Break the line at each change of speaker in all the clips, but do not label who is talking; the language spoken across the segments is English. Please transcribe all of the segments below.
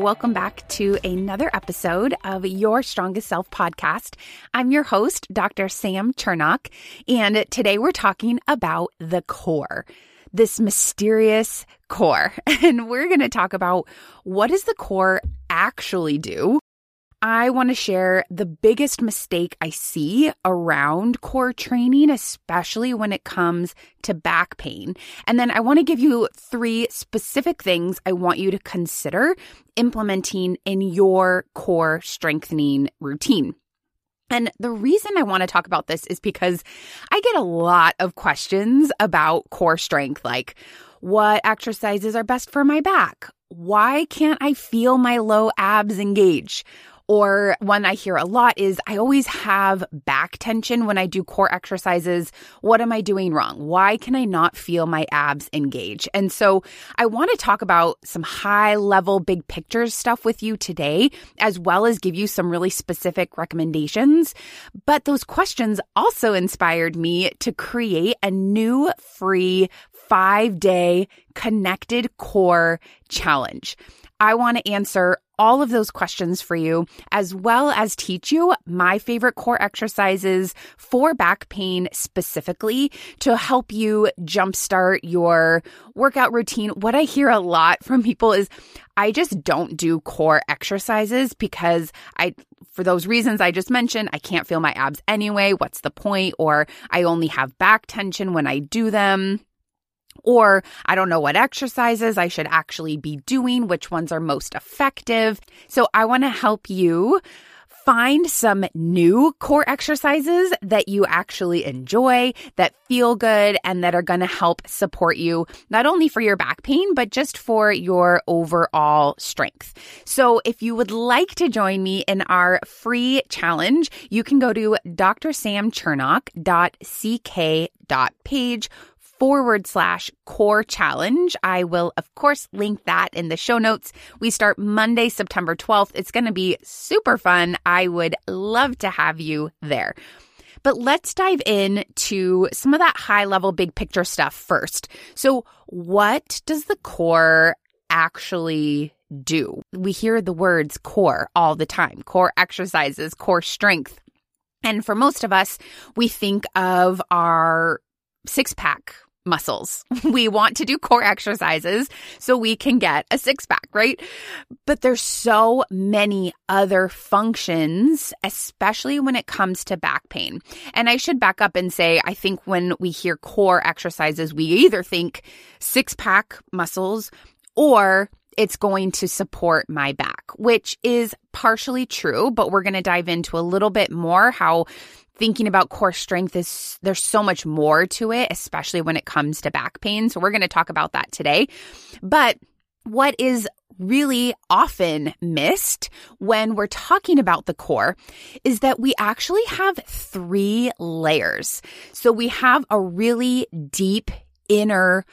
welcome back to another episode of Your Strongest Self podcast. I'm your host, Dr. Sam Chernak, and today we're talking about the core, this mysterious core. And we're going to talk about what does the core actually do? I want to share the biggest mistake I see around core training, especially when it comes to back pain. And then I want to give you three specific things I want you to consider implementing in your core strengthening routine. And the reason I want to talk about this is because I get a lot of questions about core strength, like what exercises are best for my back? Why can't I feel my low abs engage? Or one I hear a lot is I always have back tension when I do core exercises. What am I doing wrong? Why can I not feel my abs engage? And so I want to talk about some high level, big picture stuff with you today, as well as give you some really specific recommendations. But those questions also inspired me to create a new free five day connected core challenge. I want to answer all of those questions for you, as well as teach you my favorite core exercises for back pain specifically to help you jumpstart your workout routine. What I hear a lot from people is, I just don't do core exercises because I, for those reasons I just mentioned, I can't feel my abs anyway. What's the point? Or I only have back tension when I do them. Or I don't know what exercises I should actually be doing, which ones are most effective. So I want to help you find some new core exercises that you actually enjoy, that feel good, and that are going to help support you not only for your back pain, but just for your overall strength. So if you would like to join me in our free challenge, you can go to drsamchernak.ck.page forward slash core challenge. I will, of course, link that in the show notes. We start Monday, September 12th. It's going to be super fun. I would love to have you there. But let's dive in to some of that high level, big picture stuff first. So, what does the core actually do? We hear the words core all the time core exercises, core strength. And for most of us, we think of our six pack muscles. We want to do core exercises so we can get a six pack, right? But there's so many other functions, especially when it comes to back pain. And I should back up and say, I think when we hear core exercises, we either think six pack muscles or it's going to support my back, which is partially true, but we're going to dive into a little bit more how thinking about core strength is there's so much more to it, especially when it comes to back pain. So we're going to talk about that today. But what is really often missed when we're talking about the core is that we actually have three layers. So we have a really deep inner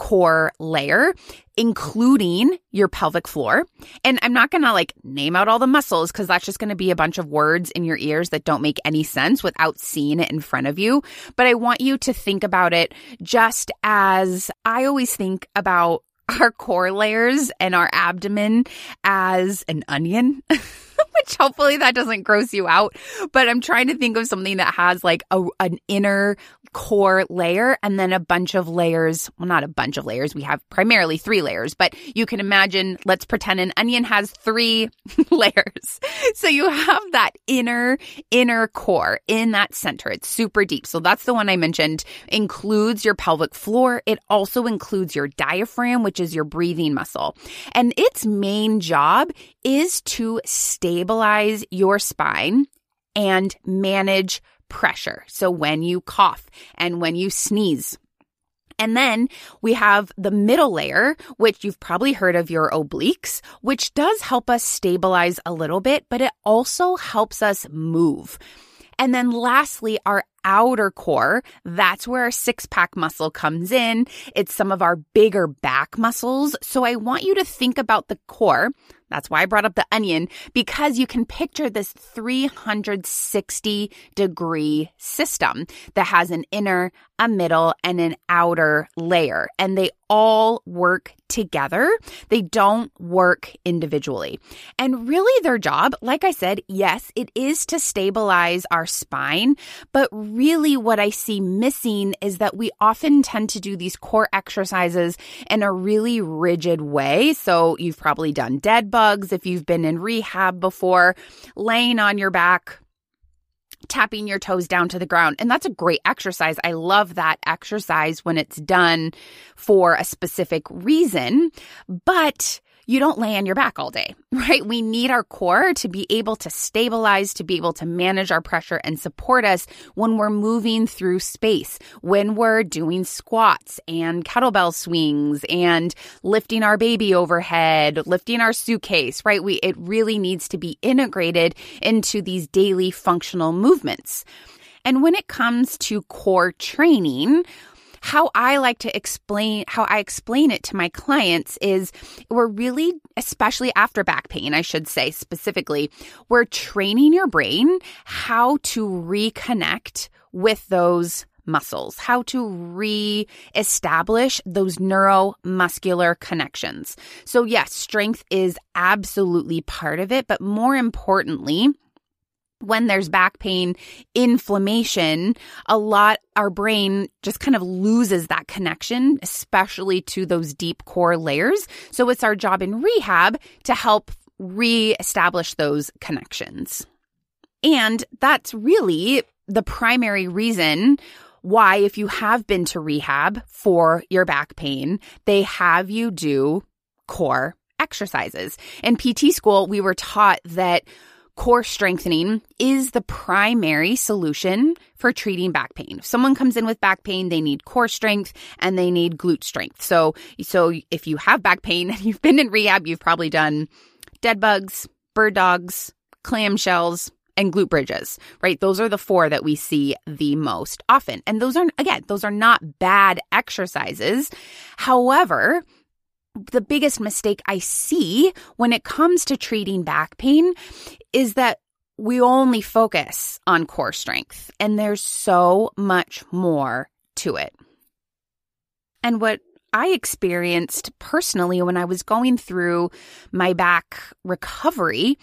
core layer, including your pelvic floor. And I'm not going to like name out all the muscles because that's just going to be a bunch of words in your ears that don't make any sense without seeing it in front of you. But I want you to think about it just as I always think about our core layers and our abdomen as an onion. which hopefully that doesn't gross you out. But I'm trying to think of something that has like a, an inner core layer and then a bunch of layers. Well, not a bunch of layers. We have primarily three layers, but you can imagine, let's pretend an onion has three layers. So you have that inner, inner core in that center. It's super deep. So that's the one I mentioned includes your pelvic floor. It also includes your diaphragm, which is your breathing muscle. And its main job is to stabilize your spine and manage pressure. So when you cough and when you sneeze, and then we have the middle layer, which you've probably heard of your obliques, which does help us stabilize a little bit, but it also helps us move. And then lastly, our outer core, that's where our six pack muscle comes in. It's some of our bigger back muscles. So I want you to think about the core that's why I brought up the onion because you can picture this 360 degree system that has an inner, a middle, and an outer layer, and they all work together. They don't work individually. And really, their job, like I said, yes, it is to stabilize our spine. But really, what I see missing is that we often tend to do these core exercises in a really rigid way. So, you've probably done dead bugs if you've been in rehab before, laying on your back tapping your toes down to the ground. And that's a great exercise. I love that exercise when it's done for a specific reason. But you don't lay on your back all day, right? We need our core to be able to stabilize, to be able to manage our pressure and support us when we're moving through space, when we're doing squats and kettlebell swings and lifting our baby overhead, lifting our suitcase, right? We, it really needs to be integrated into these daily functional movements. And when it comes to core training, how I like to explain, how I explain it to my clients is we're really, especially after back pain, I should say specifically, we're training your brain how to reconnect with those muscles, how to re-establish those neuromuscular connections. So yes, strength is absolutely part of it, but more importantly, when there's back pain, inflammation, a lot, our brain just kind of loses that connection, especially to those deep core layers. So it's our job in rehab to help reestablish those connections. And that's really the primary reason why, if you have been to rehab for your back pain, they have you do core exercises. In PT school, we were taught that core strengthening is the primary solution for treating back pain. If someone comes in with back pain, they need core strength and they need glute strength. So, so if you have back pain and you've been in rehab, you've probably done dead bugs, bird dogs, clamshells, and glute bridges, right? Those are the four that we see the most often. And those are, again, those are not bad exercises. However, the biggest mistake I see when it comes to treating back pain is that we only focus on core strength, and there's so much more to it. And what I experienced personally when I was going through my back recovery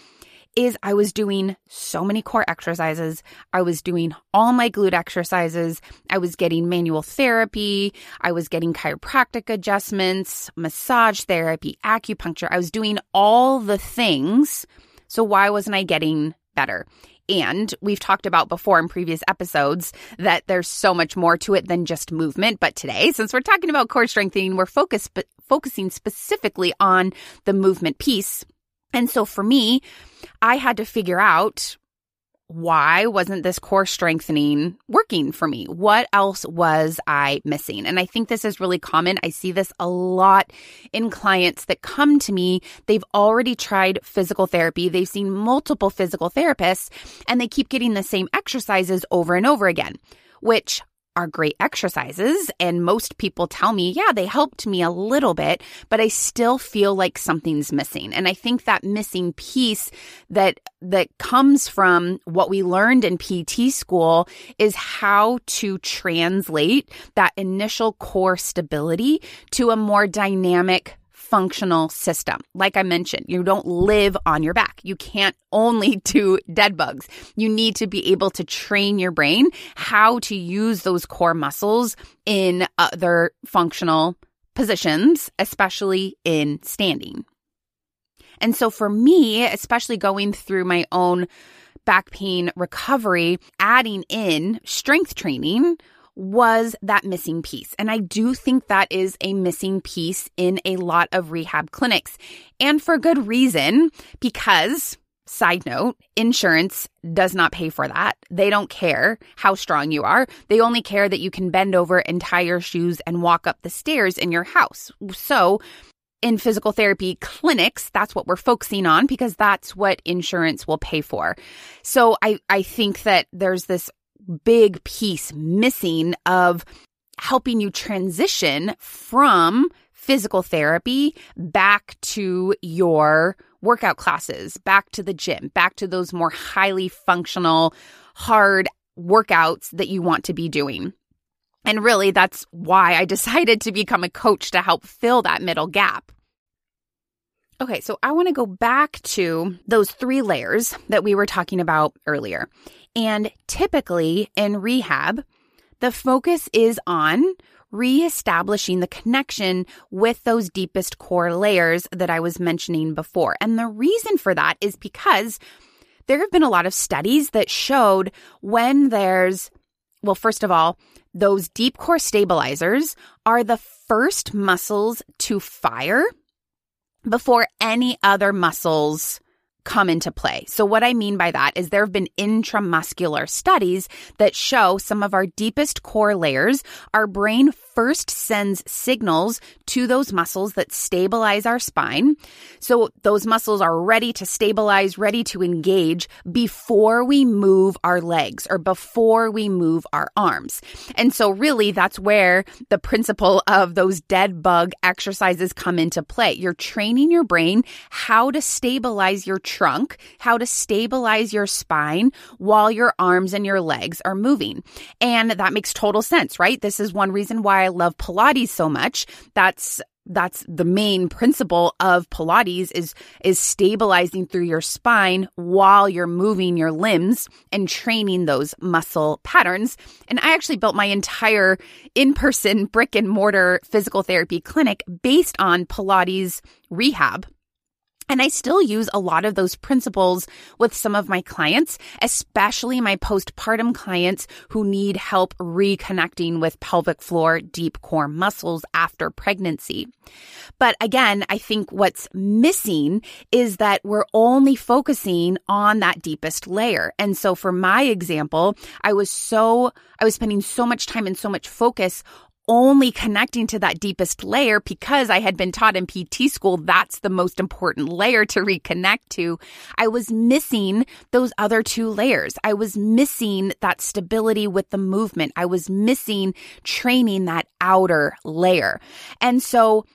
is I was doing so many core exercises. I was doing all my glute exercises. I was getting manual therapy. I was getting chiropractic adjustments, massage therapy, acupuncture. I was doing all the things. So why wasn't I getting better? And we've talked about before in previous episodes that there's so much more to it than just movement. But today, since we're talking about core strengthening, we're focused, but focusing specifically on the movement piece and so for me, I had to figure out why wasn't this core strengthening working for me? What else was I missing? And I think this is really common. I see this a lot in clients that come to me. They've already tried physical therapy. They've seen multiple physical therapists and they keep getting the same exercises over and over again, which are great exercises. And most people tell me, yeah, they helped me a little bit, but I still feel like something's missing. And I think that missing piece that, that comes from what we learned in PT school is how to translate that initial core stability to a more dynamic functional system. Like I mentioned, you don't live on your back. You can't only do dead bugs. You need to be able to train your brain how to use those core muscles in other functional positions, especially in standing. And so for me, especially going through my own back pain recovery, adding in strength training was that missing piece. And I do think that is a missing piece in a lot of rehab clinics. And for good reason, because Side note, insurance does not pay for that. They don't care how strong you are. They only care that you can bend over and tie your shoes and walk up the stairs in your house. So, in physical therapy clinics, that's what we're focusing on because that's what insurance will pay for. So, I, I think that there's this big piece missing of helping you transition from physical therapy back to your workout classes, back to the gym, back to those more highly functional, hard workouts that you want to be doing. And really, that's why I decided to become a coach to help fill that middle gap. Okay, so I want to go back to those three layers that we were talking about earlier. And typically in rehab, the focus is on reestablishing the connection with those deepest core layers that I was mentioning before. And the reason for that is because there have been a lot of studies that showed when there's, well, first of all, those deep core stabilizers are the first muscles to fire before any other muscles come into play. So what I mean by that is there have been intramuscular studies that show some of our deepest core layers, our brain first sends signals to those muscles that stabilize our spine. So those muscles are ready to stabilize, ready to engage before we move our legs or before we move our arms. And so really that's where the principle of those dead bug exercises come into play. You're training your brain how to stabilize your trunk, how to stabilize your spine while your arms and your legs are moving. And that makes total sense, right? This is one reason why I love Pilates so much. That's that's the main principle of Pilates is is stabilizing through your spine while you're moving your limbs and training those muscle patterns. And I actually built my entire in-person brick and mortar physical therapy clinic based on Pilates rehab and I still use a lot of those principles with some of my clients, especially my postpartum clients who need help reconnecting with pelvic floor deep core muscles after pregnancy. But again, I think what's missing is that we're only focusing on that deepest layer. And so for my example, I was so, I was spending so much time and so much focus only connecting to that deepest layer because I had been taught in PT school that's the most important layer to reconnect to. I was missing those other two layers. I was missing that stability with the movement. I was missing training that outer layer. And so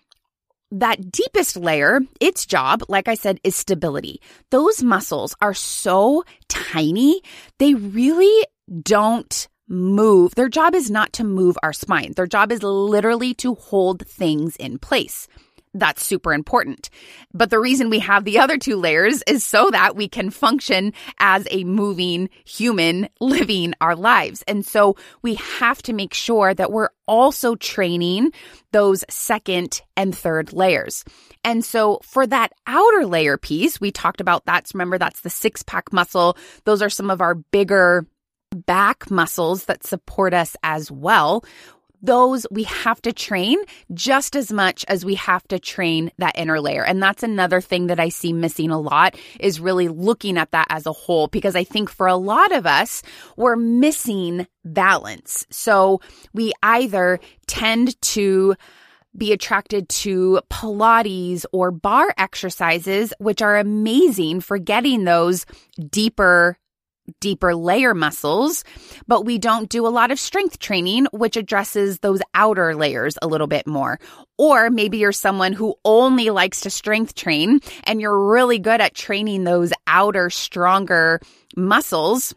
that deepest layer, its job, like I said, is stability. Those muscles are so tiny. They really don't move. Their job is not to move our spine. Their job is literally to hold things in place. That's super important. But the reason we have the other two layers is so that we can function as a moving human living our lives. And so we have to make sure that we're also training those second and third layers. And so for that outer layer piece, we talked about that's remember that's the six pack muscle. Those are some of our bigger back muscles that support us as well. Those we have to train just as much as we have to train that inner layer. And that's another thing that I see missing a lot is really looking at that as a whole, because I think for a lot of us, we're missing balance. So we either tend to be attracted to Pilates or barre exercises, which are amazing for getting those deeper deeper layer muscles, but we don't do a lot of strength training, which addresses those outer layers a little bit more. Or maybe you're someone who only likes to strength train and you're really good at training those outer, stronger muscles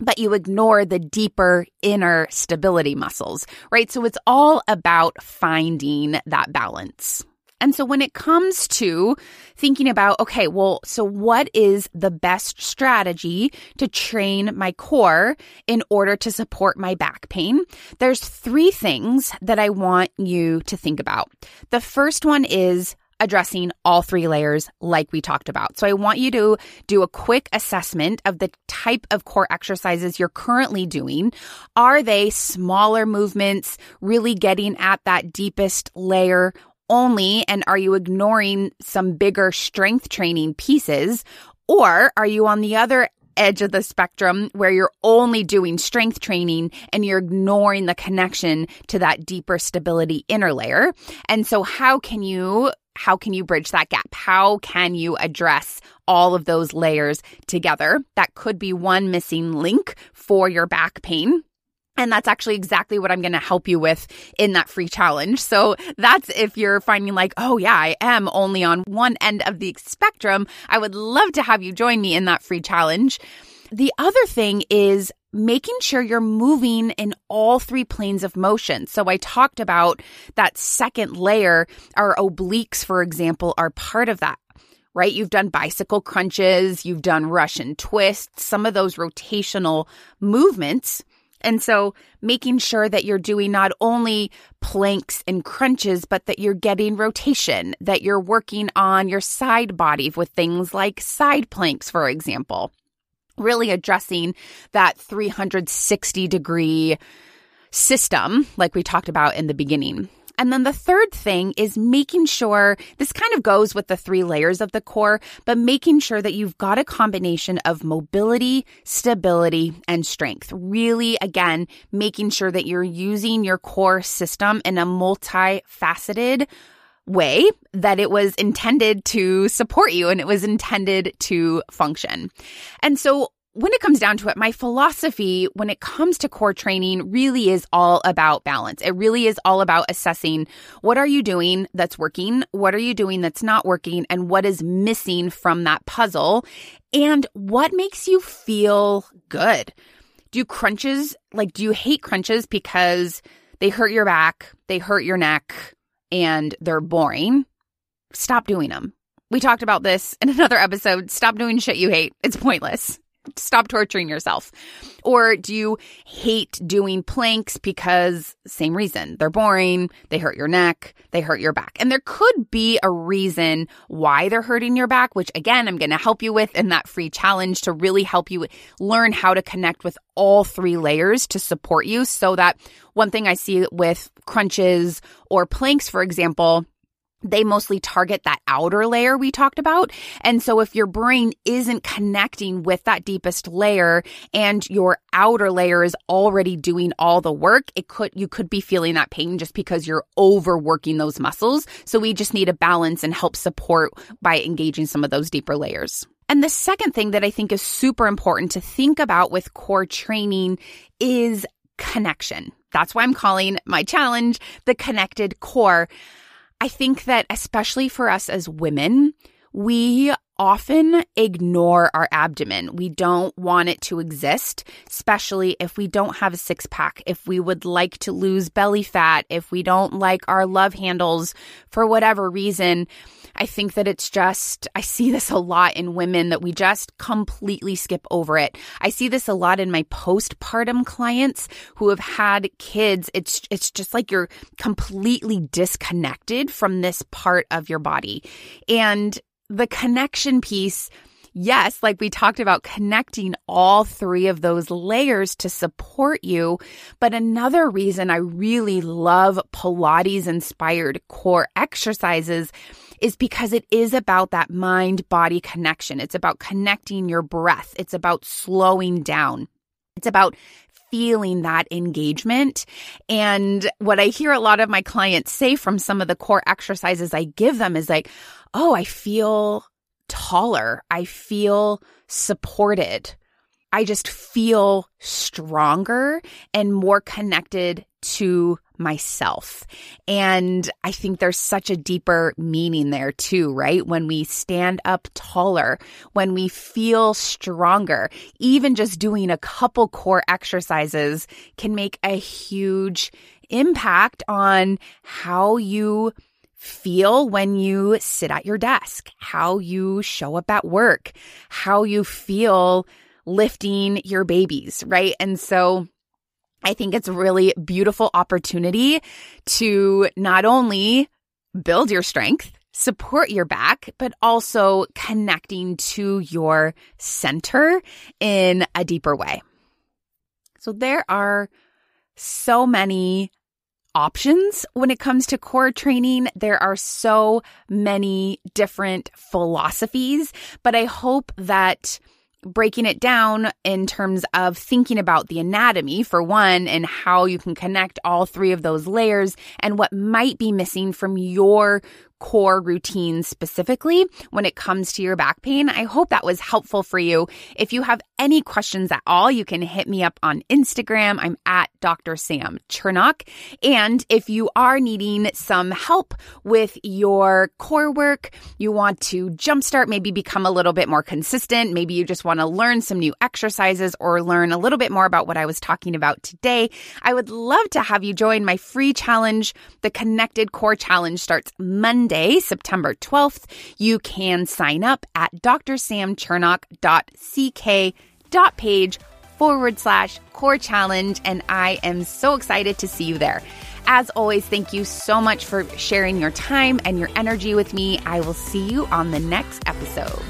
but you ignore the deeper inner stability muscles, right? So it's all about finding that balance. And so when it comes to thinking about, okay, well, so what is the best strategy to train my core in order to support my back pain? There's three things that I want you to think about. The first one is addressing all three layers like we talked about. So I want you to do a quick assessment of the type of core exercises you're currently doing. Are they smaller movements, really getting at that deepest layer? Only and are you ignoring some bigger strength training pieces? Or are you on the other edge of the spectrum where you're only doing strength training and you're ignoring the connection to that deeper stability inner layer? And so how can you how can you bridge that gap? How can you address all of those layers together? That could be one missing link for your back pain. And that's actually exactly what I'm going to help you with in that free challenge. So that's if you're finding like, oh yeah, I am only on one end of the spectrum. I would love to have you join me in that free challenge. The other thing is making sure you're moving in all three planes of motion. So I talked about that second layer. Our obliques, for example, are part of that right? You've done bicycle crunches, you've done Russian twists, some of those rotational movements. And so making sure that you're doing not only planks and crunches, but that you're getting rotation, that you're working on your side body with things like side planks, for example really addressing that 360 degree system, like we talked about in the beginning. And then the third thing is making sure this kind of goes with the three layers of the core, but making sure that you've got a combination of mobility, stability, and strength. Really, again, making sure that you're using your core system in a multifaceted way that it was intended to support you and it was intended to function. And so when it comes down to it, my philosophy when it comes to core training really is all about balance. It really is all about assessing what are you doing that's working? What are you doing that's not working? And what is missing from that puzzle? And what makes you feel good? Do crunches, like, do you hate crunches because they hurt your back, they hurt your neck, and they're boring, stop doing them. We talked about this in another episode. Stop doing shit you hate. It's pointless. Stop torturing yourself. Or do you hate doing planks because same reason? They're boring, they hurt your neck, they hurt your back. And there could be a reason why they're hurting your back, which again, I'm going to help you with in that free challenge to really help you learn how to connect with all three layers to support you so that one thing I see with crunches or planks, for example, they mostly target that outer layer we talked about. And so if your brain isn't connecting with that deepest layer and your outer layer is already doing all the work, it could, you could be feeling that pain just because you're overworking those muscles. So we just need a balance and help support by engaging some of those deeper layers. And the second thing that I think is super important to think about with core training is connection. That's why I'm calling my challenge the connected core. I think that especially for us as women, we often ignore our abdomen. We don't want it to exist, especially if we don't have a six pack, if we would like to lose belly fat, if we don't like our love handles for whatever reason. I think that it's just, I see this a lot in women that we just completely skip over it. I see this a lot in my postpartum clients who have had kids. It's, it's just like you're completely disconnected from this part of your body. And the connection piece, yes, like we talked about connecting all three of those layers to support you. But another reason I really love Pilates inspired core exercises is because it is about that mind body connection. It's about connecting your breath. It's about slowing down. It's about feeling that engagement. And what I hear a lot of my clients say from some of the core exercises I give them is like, oh, I feel taller. I feel supported. I just feel stronger and more connected to myself. And I think there's such a deeper meaning there too, right? When we stand up taller, when we feel stronger, even just doing a couple core exercises can make a huge impact on how you feel when you sit at your desk, how you show up at work, how you feel lifting your babies, right? And so I think it's a really beautiful opportunity to not only build your strength, support your back, but also connecting to your center in a deeper way. So there are so many options when it comes to core training. There are so many different philosophies, but I hope that breaking it down in terms of thinking about the anatomy for one and how you can connect all three of those layers and what might be missing from your core routine specifically when it comes to your back pain. I hope that was helpful for you. If you have any questions at all, you can hit me up on Instagram. I'm at Dr. Sam Chernak. And if you are needing some help with your core work, you want to jumpstart, maybe become a little bit more consistent, maybe you just want to learn some new exercises or learn a little bit more about what I was talking about today, I would love to have you join my free challenge. The Connected Core Challenge starts Monday, September 12th. You can sign up at drsamchernak.ck.page forward slash core challenge. And I am so excited to see you there. As always, thank you so much for sharing your time and your energy with me. I will see you on the next episode.